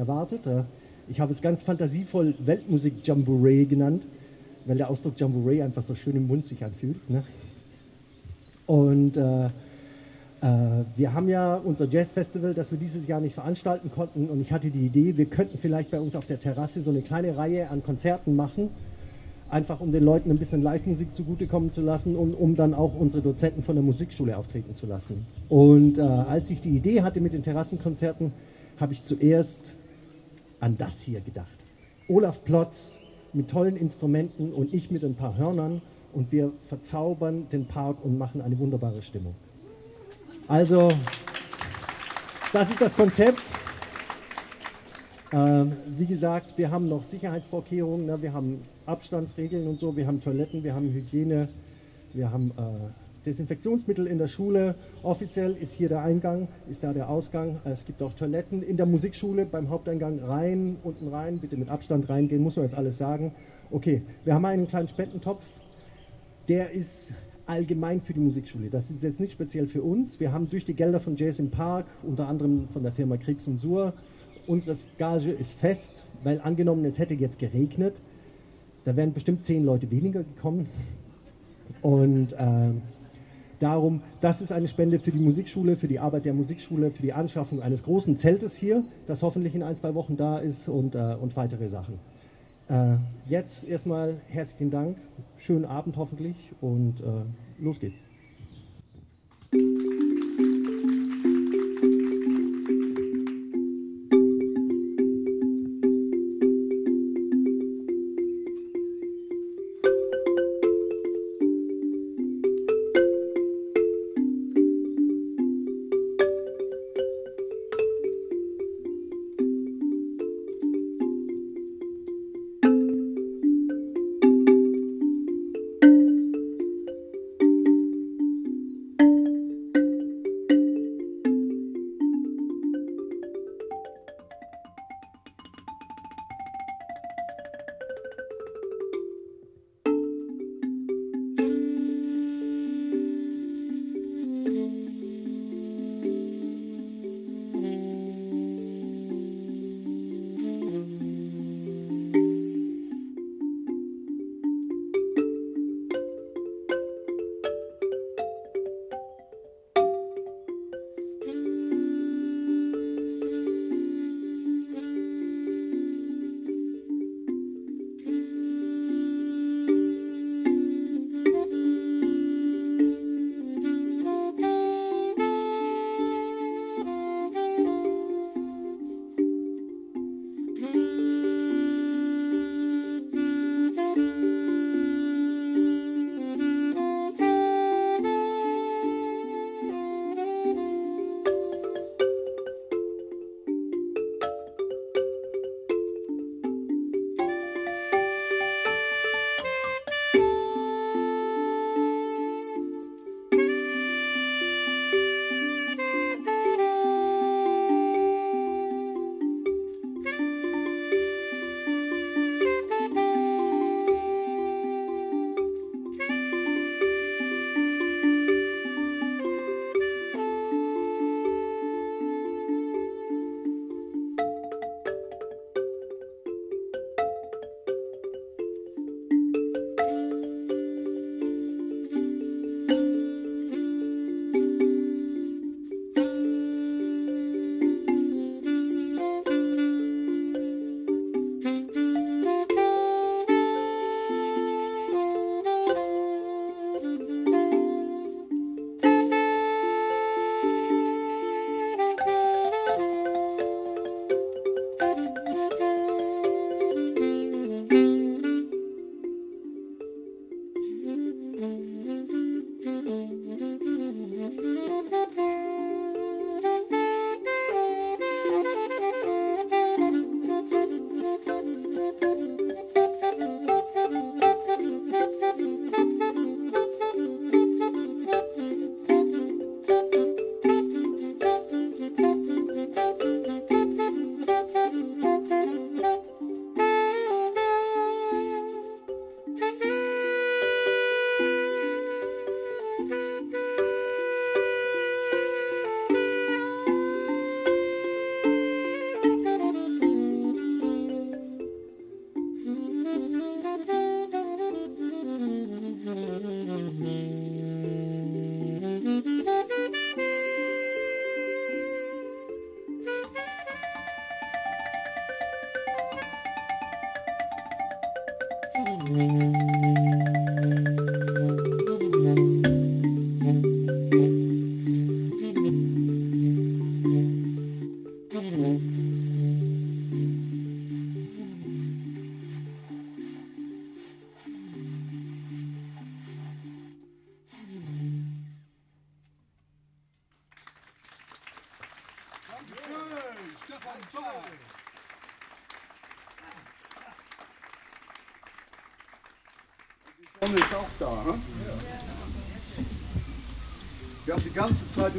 erwartet. Ich habe es ganz fantasievoll Weltmusik Jamboree genannt, weil der Ausdruck Jamboree einfach so schön im Mund sich anfühlt. Ne? Und äh, äh, wir haben ja unser Jazzfestival, das wir dieses Jahr nicht veranstalten konnten. Und ich hatte die Idee, wir könnten vielleicht bei uns auf der Terrasse so eine kleine Reihe an Konzerten machen einfach um den Leuten ein bisschen Live-Musik zugutekommen zu lassen und um dann auch unsere Dozenten von der Musikschule auftreten zu lassen. Und äh, als ich die Idee hatte mit den Terrassenkonzerten, habe ich zuerst an das hier gedacht. Olaf Plotz mit tollen Instrumenten und ich mit ein paar Hörnern und wir verzaubern den Park und machen eine wunderbare Stimmung. Also, das ist das Konzept. Ähm, wie gesagt, wir haben noch Sicherheitsvorkehrungen, ne? wir haben Abstandsregeln und so, wir haben Toiletten, wir haben Hygiene, wir haben äh, Desinfektionsmittel in der Schule. Offiziell ist hier der Eingang, ist da der Ausgang. Es gibt auch Toiletten in der Musikschule beim Haupteingang rein, unten rein, bitte mit Abstand reingehen, muss man jetzt alles sagen. Okay, wir haben einen kleinen Spendentopf, der ist allgemein für die Musikschule. Das ist jetzt nicht speziell für uns. Wir haben durch die Gelder von im Park, unter anderem von der Firma Kriegs unsere Gage ist fest, weil angenommen, es hätte jetzt geregnet, da wären bestimmt zehn Leute weniger gekommen. Und äh, darum, das ist eine Spende für die Musikschule, für die Arbeit der Musikschule, für die Anschaffung eines großen Zeltes hier, das hoffentlich in ein, zwei Wochen da ist und, äh, und weitere Sachen. Äh, jetzt erstmal herzlichen Dank, schönen Abend hoffentlich und äh, los geht's.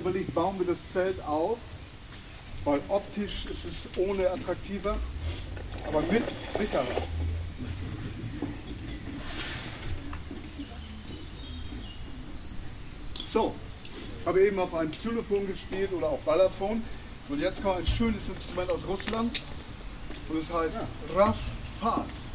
Überlegt, bauen wir das Zelt auf, weil optisch ist es ohne attraktiver, aber mit sicherer. So, habe eben auf einem Xylophon gespielt oder auch Ballerphon und jetzt kommt ein schönes Instrument aus Russland und es heißt Raf Fas.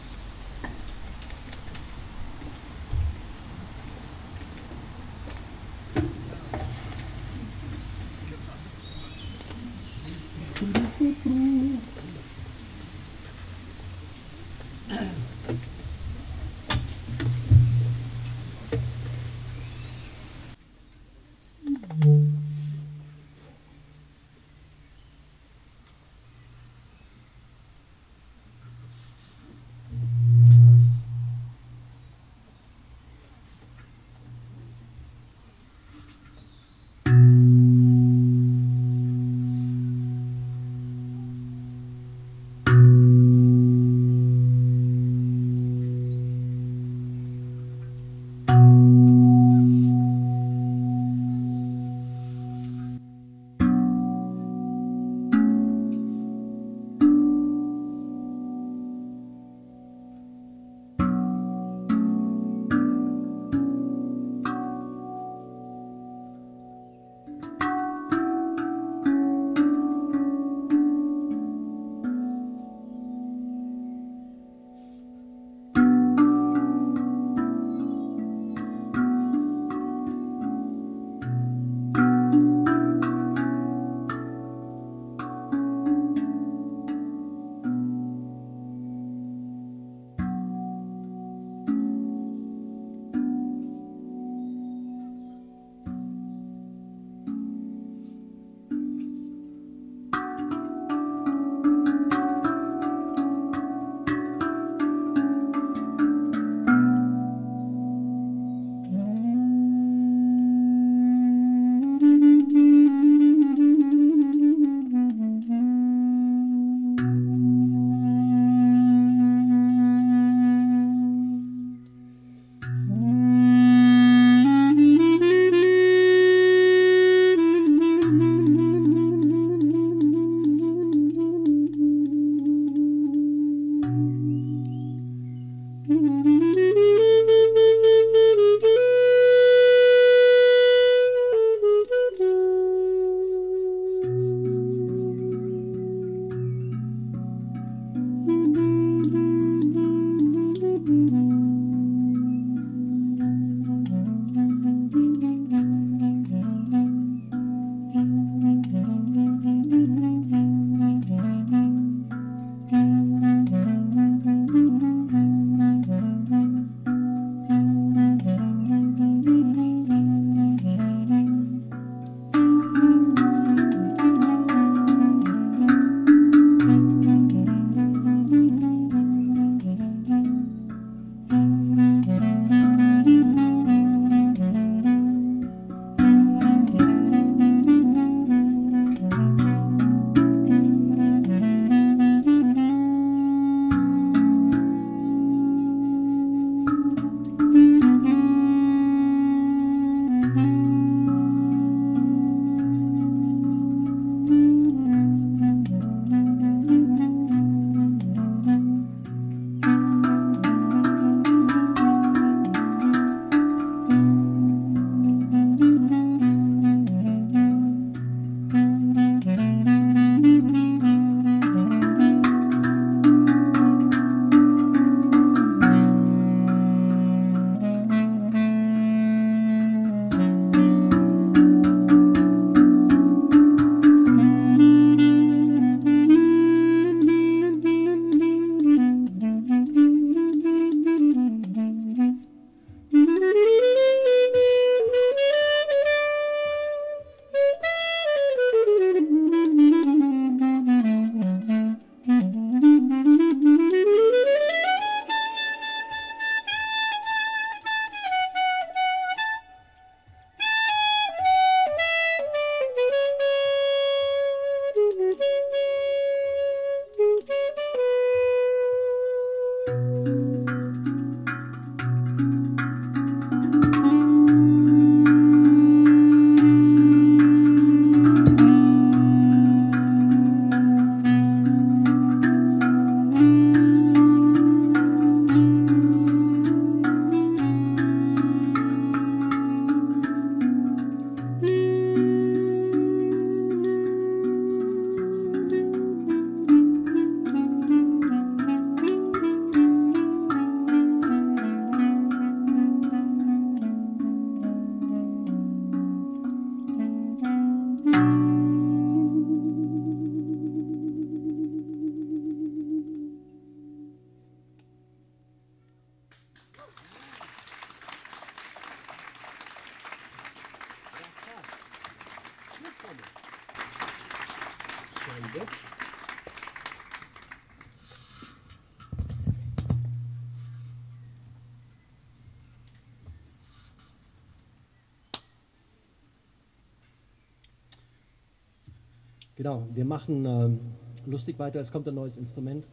Machen ähm, lustig weiter, es kommt ein neues Instrument.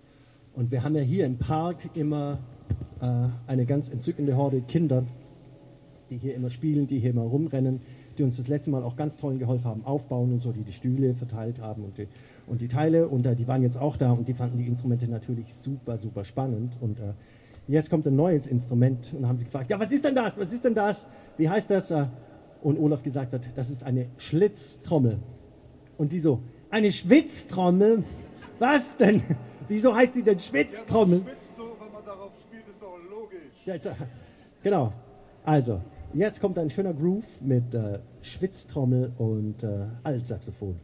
Und wir haben ja hier im Park immer äh, eine ganz entzückende Horde Kinder, die hier immer spielen, die hier immer rumrennen, die uns das letzte Mal auch ganz toll geholfen haben, aufbauen und so, die die Stühle verteilt haben und die, und die Teile. Und äh, die waren jetzt auch da und die fanden die Instrumente natürlich super, super spannend. Und äh, jetzt kommt ein neues Instrument und haben sie gefragt, ja, was ist denn das? Was ist denn das? Wie heißt das? Äh, und Olaf gesagt hat, das ist eine Schlitztrommel. Und die so, eine Schwitztrommel? Was denn? Wieso heißt die denn Schwitztrommel? Ja, schwitzt so, wenn man darauf spielt, ist doch logisch. Ja, jetzt, genau. Also, jetzt kommt ein schöner Groove mit äh, Schwitztrommel und äh, Altsaxophon.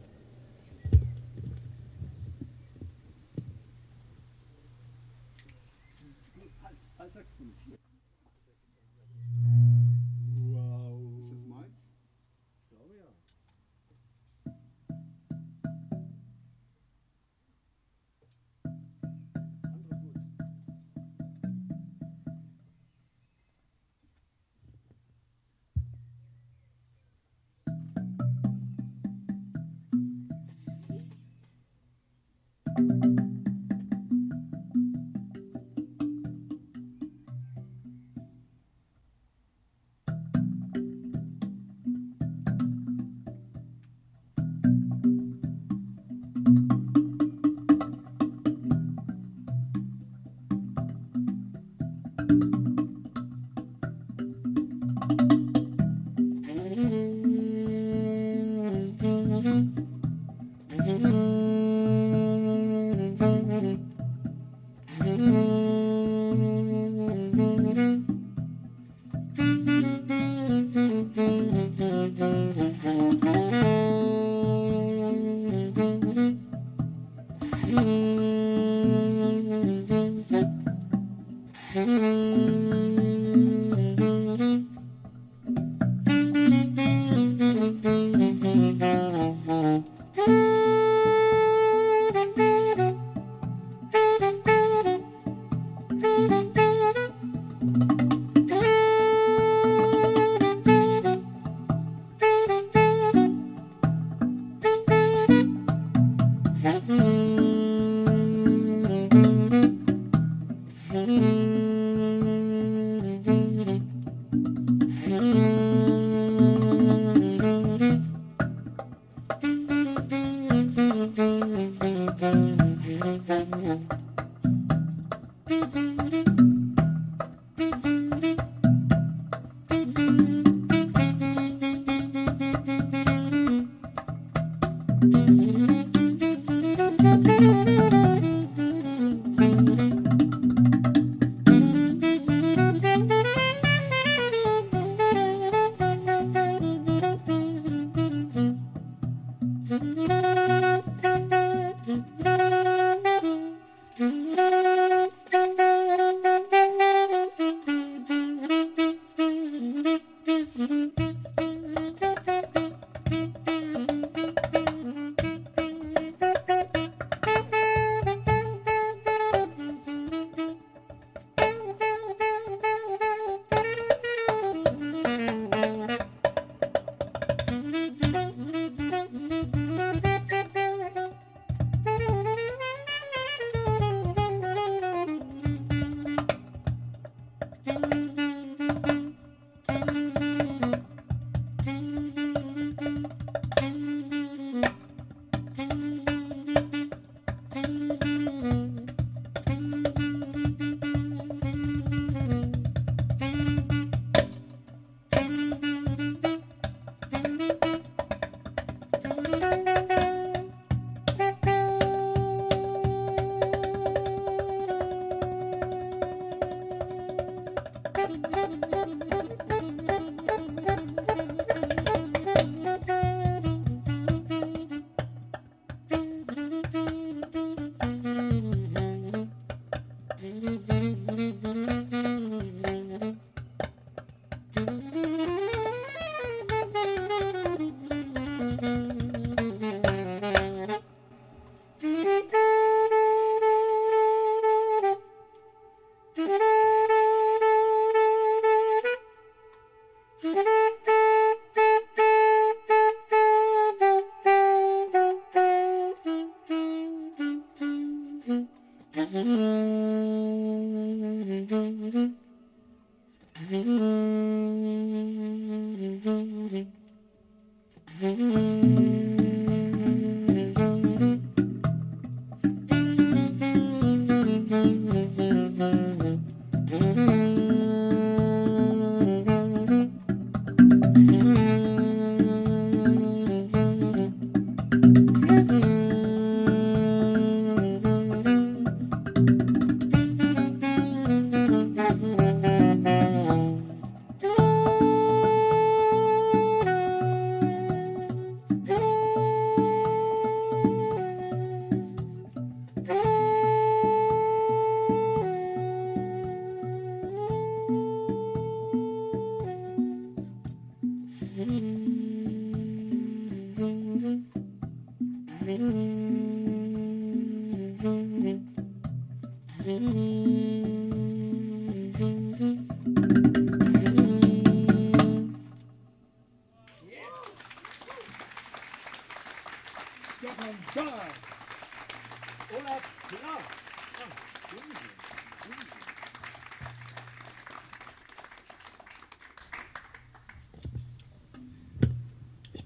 Ich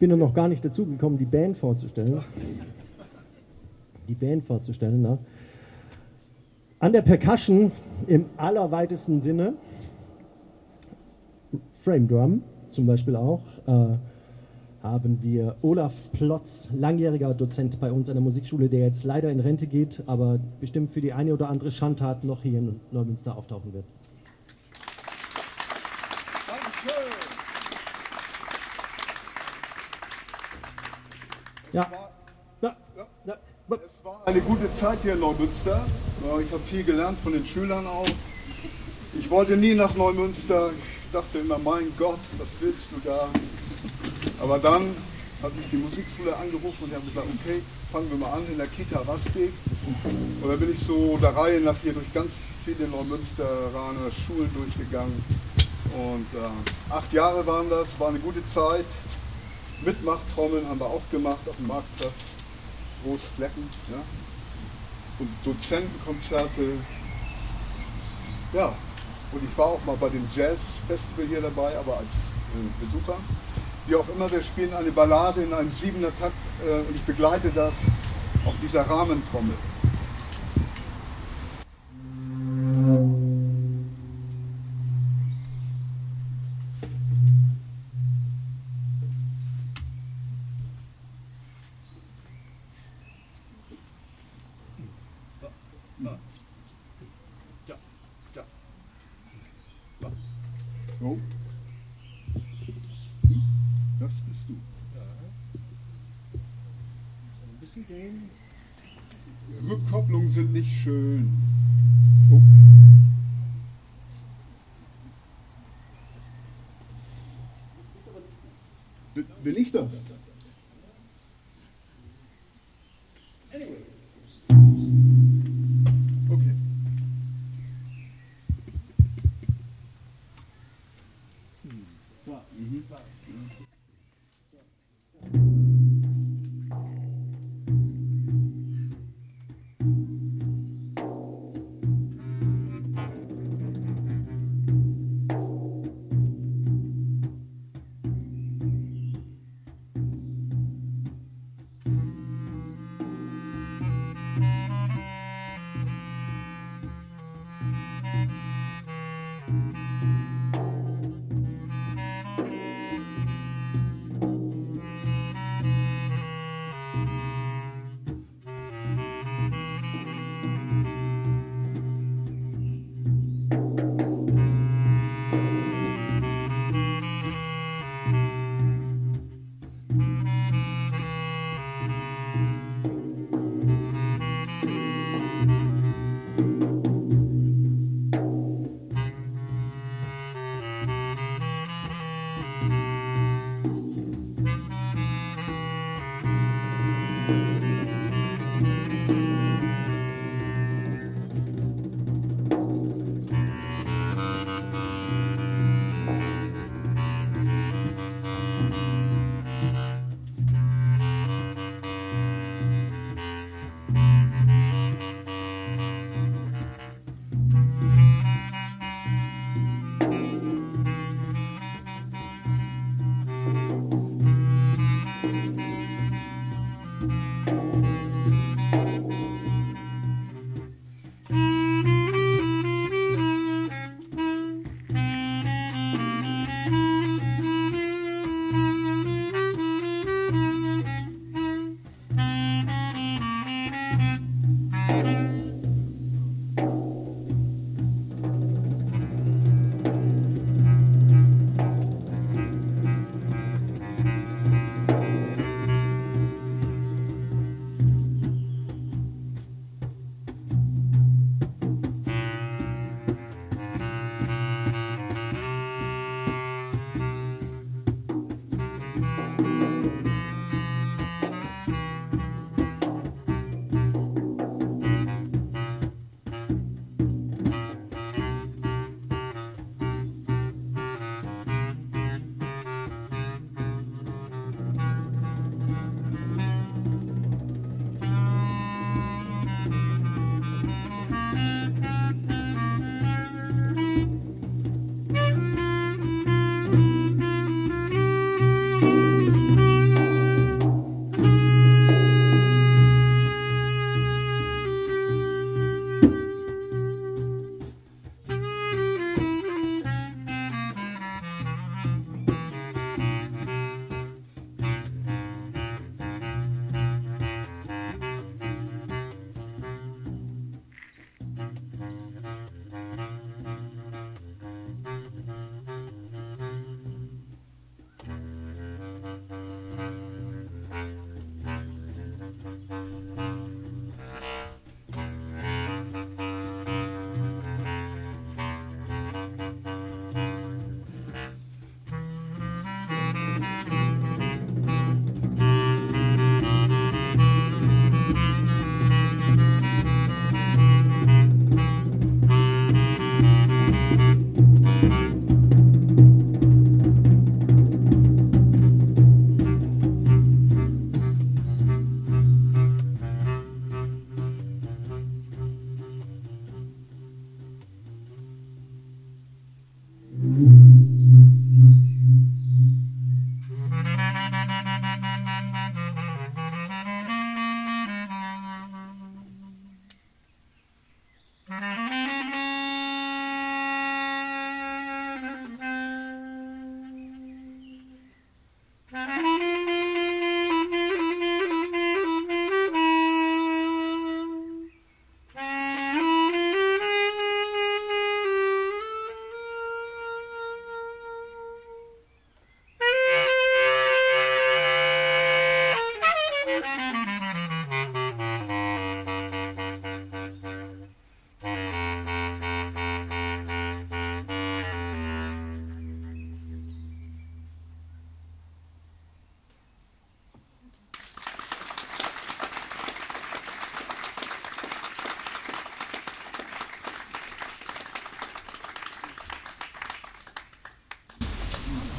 bin noch gar nicht dazu gekommen, die Band vorzustellen. Die Band vorzustellen. Ne? An der Percussion im allerweitesten Sinne, Frame Drum zum Beispiel auch, äh, haben wir Olaf Plotz, langjähriger Dozent bei uns an der Musikschule, der jetzt leider in Rente geht, aber bestimmt für die eine oder andere Schandtat noch hier in Neumünster auftauchen wird. Dankeschön. Es Ja. war- Ja, Ja. ja, Es war eine gute Zeit hier in Neumünster. Ich habe viel gelernt von den Schülern auch. Ich wollte nie nach Neumünster. Ich dachte immer, mein Gott, was willst du da? Aber dann hat mich die Musikschule angerufen und die haben gesagt, okay, fangen wir mal an in der Kita Rasbeck. Und dann bin ich so der Reihe nach hier durch ganz viele Neumünsteraner Schulen durchgegangen. Und äh, acht Jahre waren das, war eine gute Zeit. Mitmachtrommeln haben wir auch gemacht auf dem Marktplatz. Großflecken. Ja? Und Dozentenkonzerte. Ja, und ich war auch mal bei dem Jazz-Festival hier dabei, aber als äh, Besucher. Wie auch immer, wir spielen eine Ballade in einem siebener Takt äh, und ich begleite das auf dieser Rahmentrommel.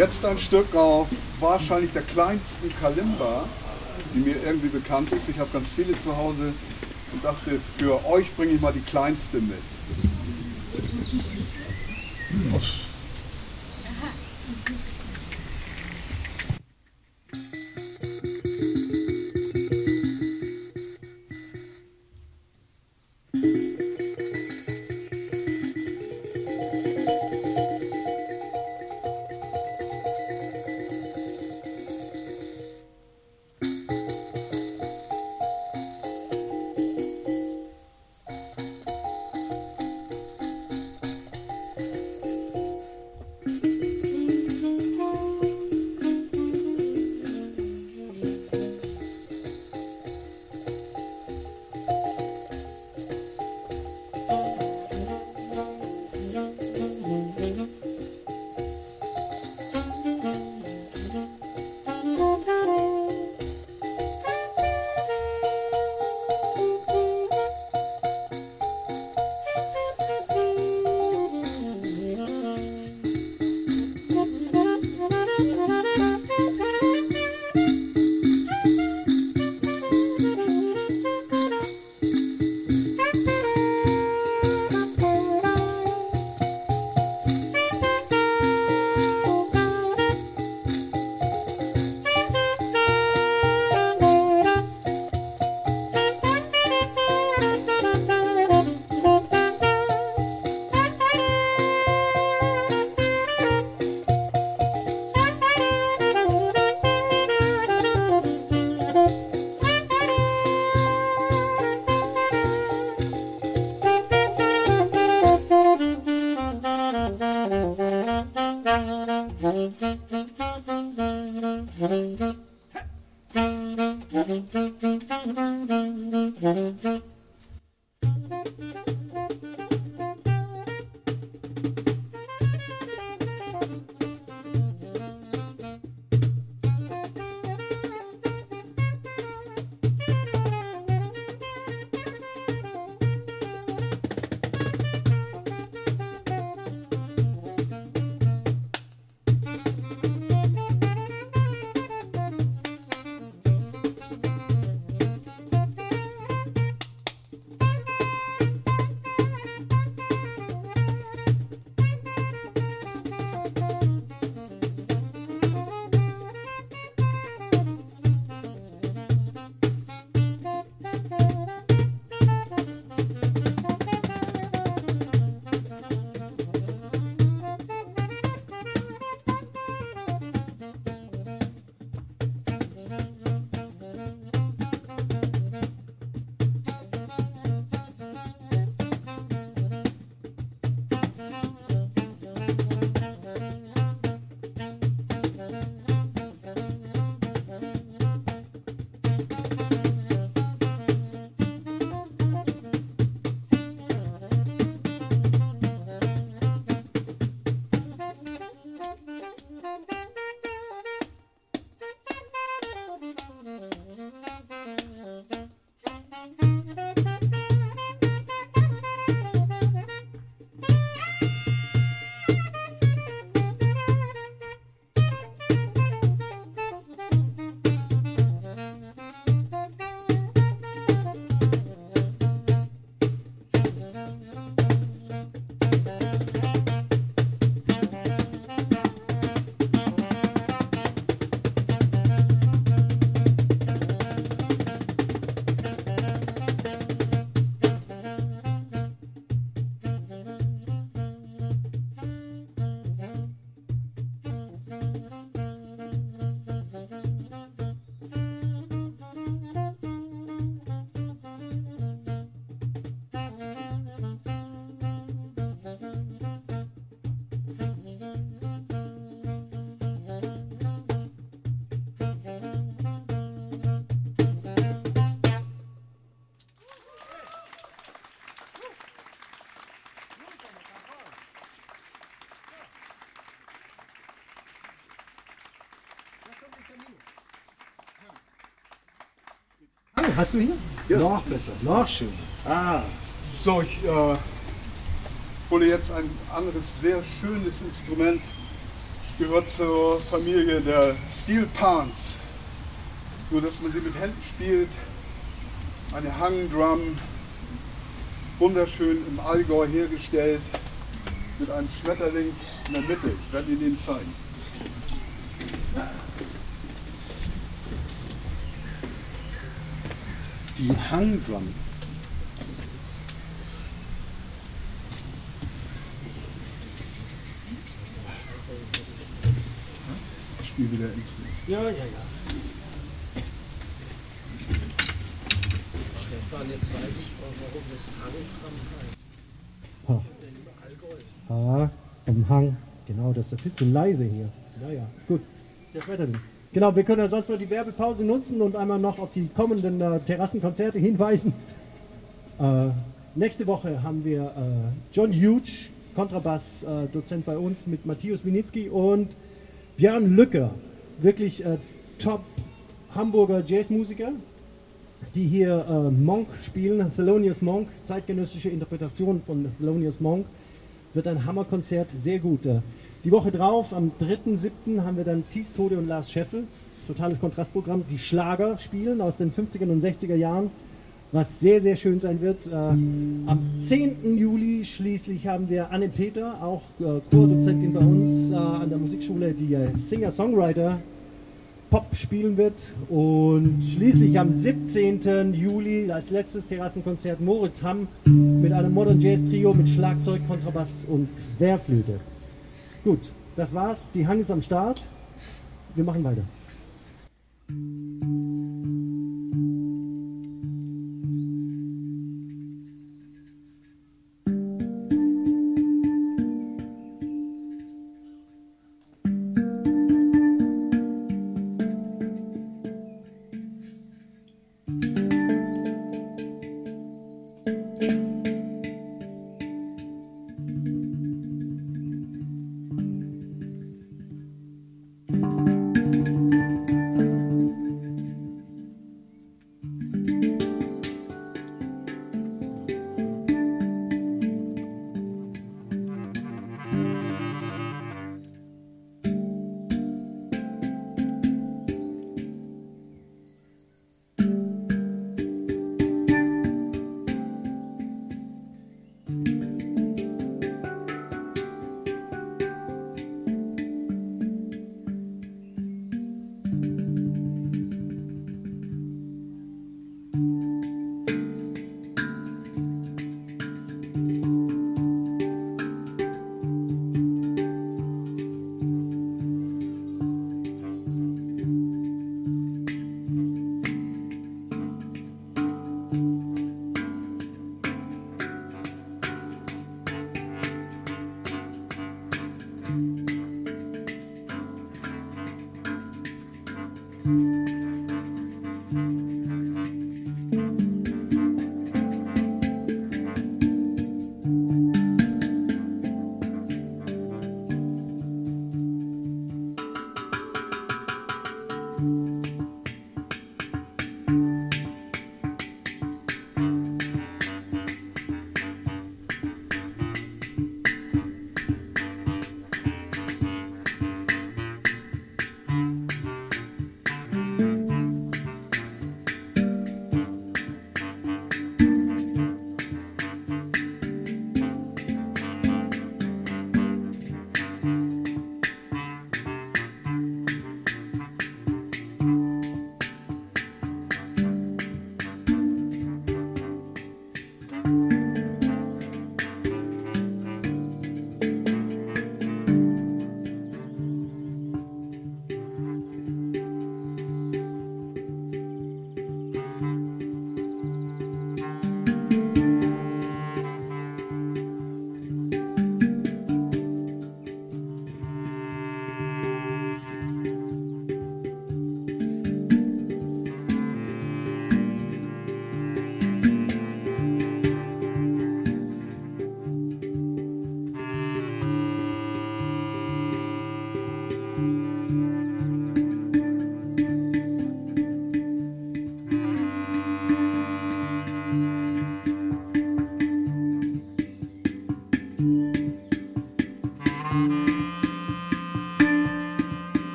Jetzt ein Stück auf wahrscheinlich der kleinsten Kalimba, die mir irgendwie bekannt ist. Ich habe ganz viele zu Hause und dachte, für euch bringe ich mal die kleinste mit. Hast du hier? Ja. Noch besser, noch schöner. Ah, So, ich äh, hole jetzt ein anderes sehr schönes Instrument. gehört zur Familie der Steel Pans. Nur dass man sie mit Händen spielt. Eine Hangdrum, wunderschön im Allgäu hergestellt, mit einem Schmetterling in der Mitte. Ich werde Ihnen den zeigen. Die Hangdrum. Ich spiele wieder ins Ja, ja, ja. Stefan, jetzt weiß ich auch, warum das Hangtram heißt. Ha. Ah, am Hang. Genau, das ist viel zu leise hier. Naja, gut. Der Schmetterling. Genau, wir können ja sonst mal die Werbepause nutzen und einmal noch auf die kommenden äh, Terrassenkonzerte hinweisen. Äh, nächste Woche haben wir äh, John Huge, Kontrabass-Dozent bei uns mit Matthias Winitzki und Björn Lücker. Wirklich äh, top Hamburger Jazzmusiker, die hier äh, Monk spielen, Thelonious Monk, zeitgenössische Interpretation von Thelonious Monk. Wird ein Hammerkonzert, sehr gut. Die Woche drauf, am 3.7. haben wir dann Thies Tode und Lars Scheffel. Totales Kontrastprogramm, die Schlager spielen aus den 50er und 60er Jahren, was sehr, sehr schön sein wird. Äh, am 10. Juli schließlich haben wir Anne Peter, auch äh, Chordozentin bei uns äh, an der Musikschule, die Singer-Songwriter Pop spielen wird. Und schließlich am 17. Juli als letztes Terrassenkonzert Moritz Hamm mit einem Modern Jazz Trio mit Schlagzeug, Kontrabass und Querflöte. Gut, das war's. Die Hang ist am Start. Wir machen weiter.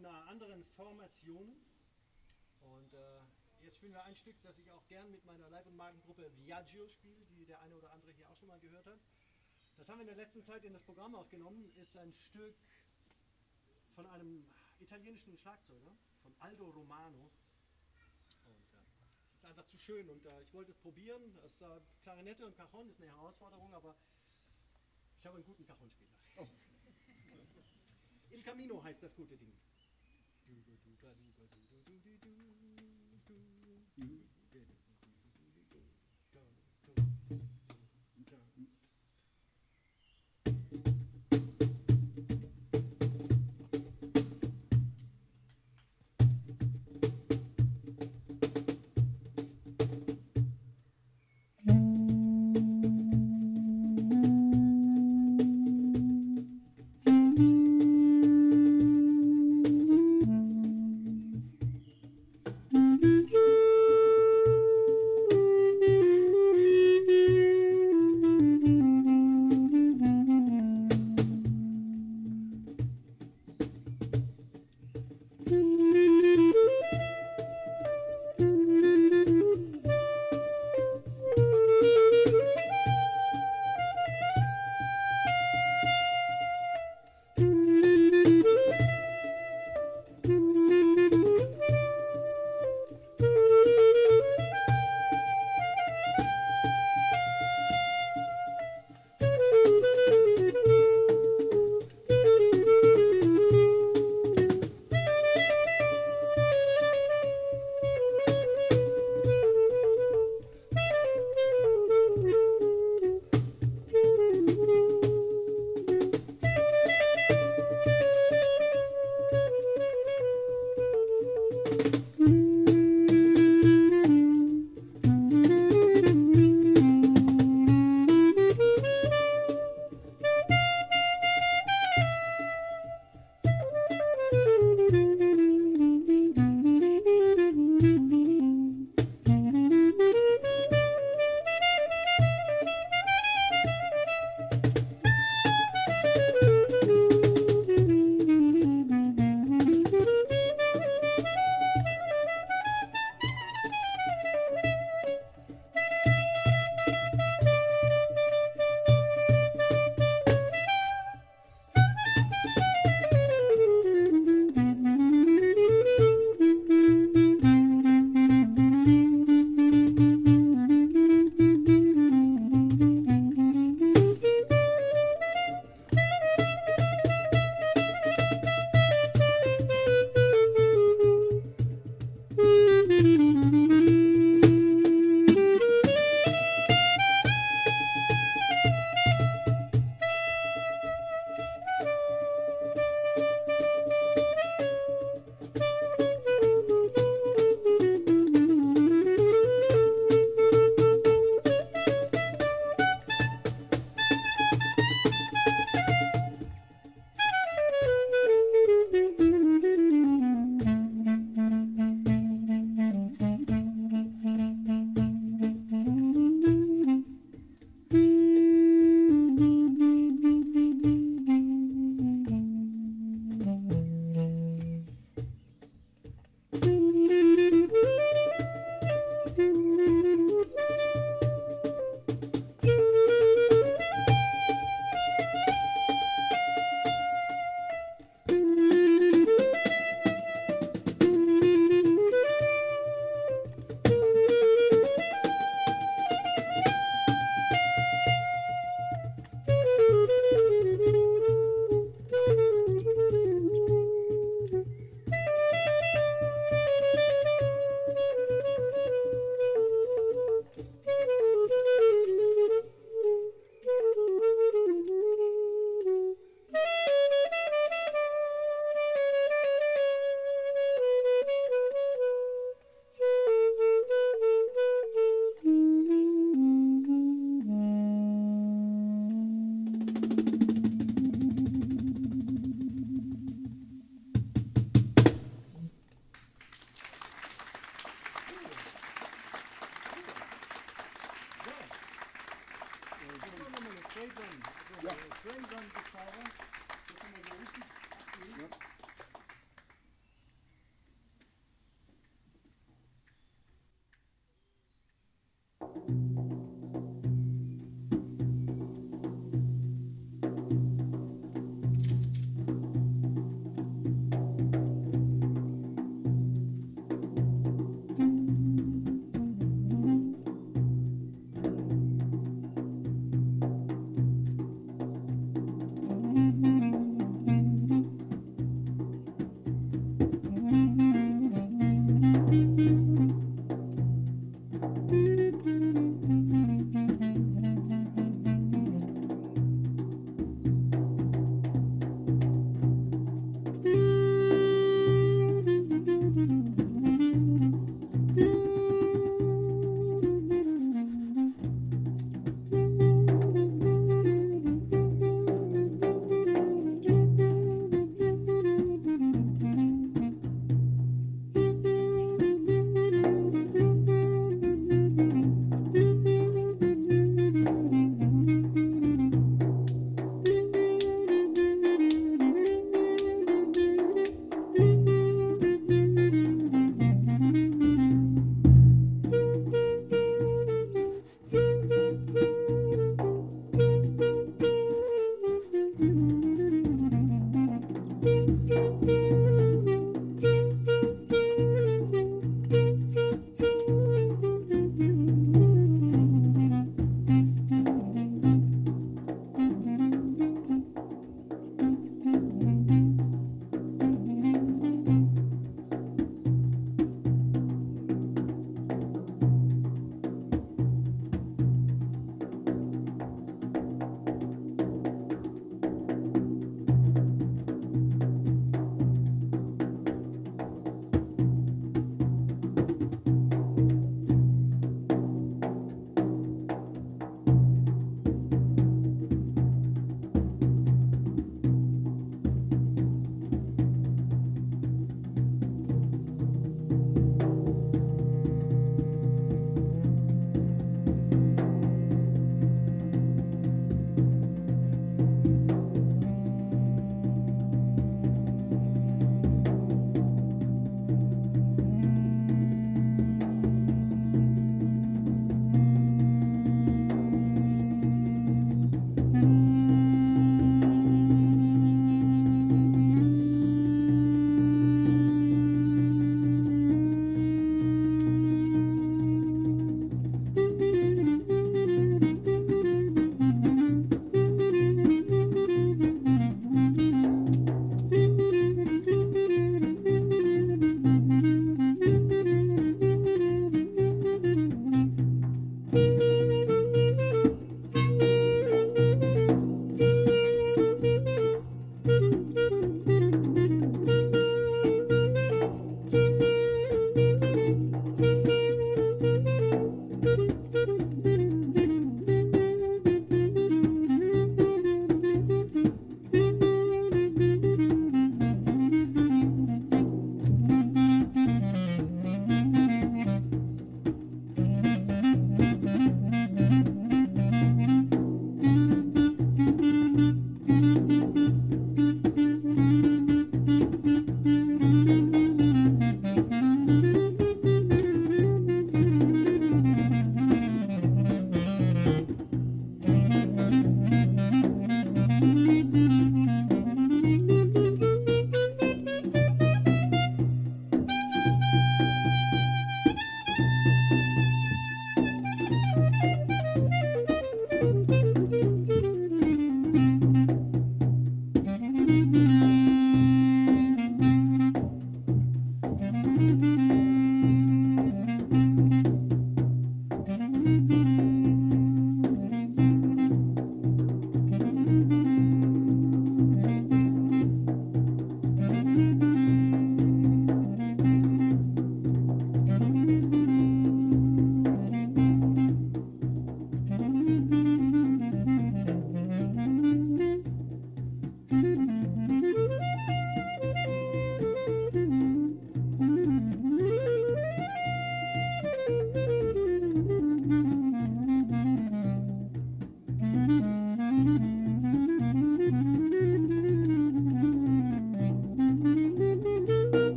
In einer anderen Formation. Und äh, jetzt spielen wir ein Stück, das ich auch gern mit meiner Leib- und Magengruppe Viaggio spiele, die der eine oder andere hier auch schon mal gehört hat. Das haben wir in der letzten Zeit in das Programm aufgenommen. Ist ein Stück von einem italienischen Schlagzeuger, von Aldo Romano. Und äh, es ist einfach zu schön und äh, ich wollte es probieren. Das, äh, Klarinette und Cajon ist eine Herausforderung, aber ich habe einen guten Cajonspieler. Il Camino heißt das gute Ding. Ähm,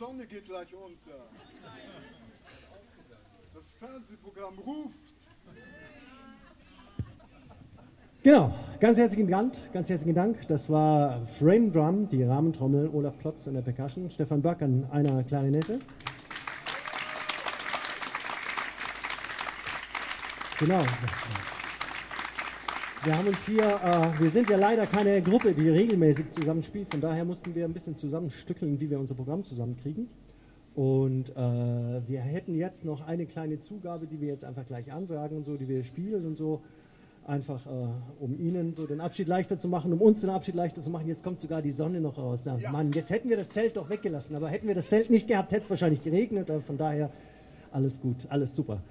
Sonne geht gleich unter. Das Fernsehprogramm ruft. Genau, ganz herzlichen Dank, ganz herzlichen Dank. Das war Frame Drum, die Rahmentrommel, Olaf Plotz an der Percussion, Stefan Böck an einer Klarinette. Genau. Wir haben uns hier, äh, wir sind ja leider keine Gruppe, die regelmäßig zusammenspielt, von daher mussten wir ein bisschen zusammenstückeln, wie wir unser Programm zusammenkriegen. Und äh, wir hätten jetzt noch eine kleine Zugabe, die wir jetzt einfach gleich ansagen und so, die wir spielen und so einfach äh, um Ihnen so den Abschied leichter zu machen, um uns den Abschied leichter zu machen. Jetzt kommt sogar die Sonne noch raus. Ja, Ja. Mann, jetzt hätten wir das Zelt doch weggelassen, aber hätten wir das Zelt nicht gehabt, hätte es wahrscheinlich geregnet. Äh, von daher alles gut, alles super.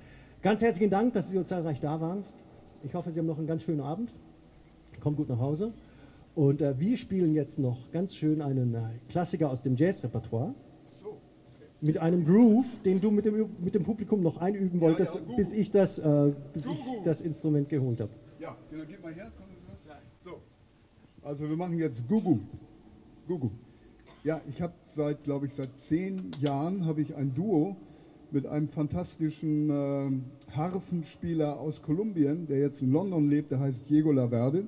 Ganz herzlichen Dank, dass Sie so zahlreich da waren. Ich hoffe, Sie haben noch einen ganz schönen Abend. Kommt gut nach Hause. Und äh, wir spielen jetzt noch ganz schön einen äh, Klassiker aus dem Jazzrepertoire. So, Mit einem Groove, den du mit dem, mit dem Publikum noch einüben wolltest, ja, Gugu. bis ich das, äh, bis ich das Instrument geholt habe. ja, dann gib mal her. So, also wir machen jetzt Gugu. Gugu. Ja, ich habe seit, glaube ich, seit zehn Jahren habe ich ein Duo mit einem fantastischen ähm, Harfenspieler aus Kolumbien, der jetzt in London lebt, der heißt Diego Laverde.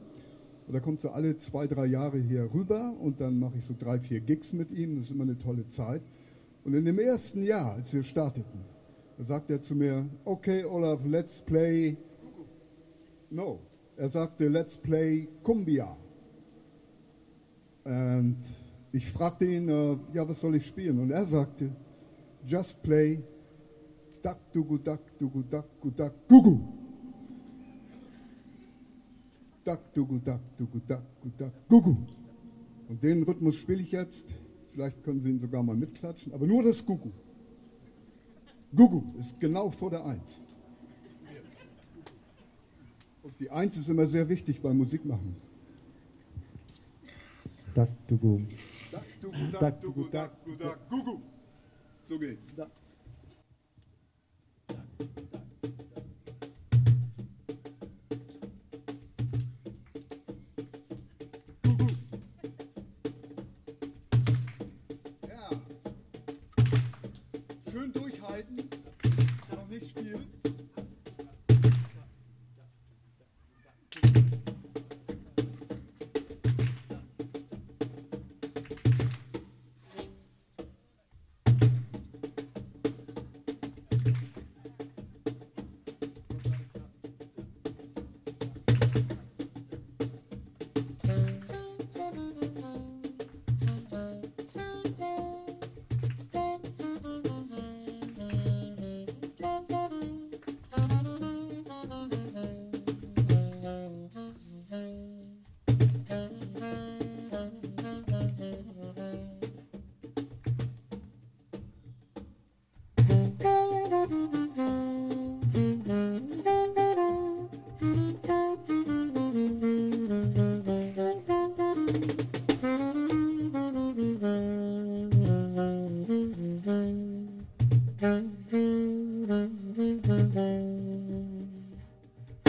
Und er kommt so alle zwei, drei Jahre hier rüber und dann mache ich so drei, vier Gigs mit ihm. Das ist immer eine tolle Zeit. Und in dem ersten Jahr, als wir starteten, da sagt er zu mir, okay Olaf, let's play No. Er sagte, let's play Cumbia. Und ich fragte ihn, äh, ja, was soll ich spielen? Und er sagte, just play Duck, Dugu, Duck, Dugu, Duck, Dugu, Duck, Gugu. Duck, Dugu, Duck, Dugu, Duck, Dugu, Duck, Gugu. Und den Rhythmus spiele ich jetzt. Vielleicht können Sie ihn sogar mal mitklatschen, aber nur das Gugu. Gugu ist genau vor der Eins. Und die Eins ist immer sehr wichtig beim Musikmachen. Duck, du, go. Duck, dugu, Duck, duck, dugu, dugu, duck, dugu, duck, gugu. So geht's. Thank you.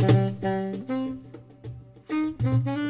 Thank you.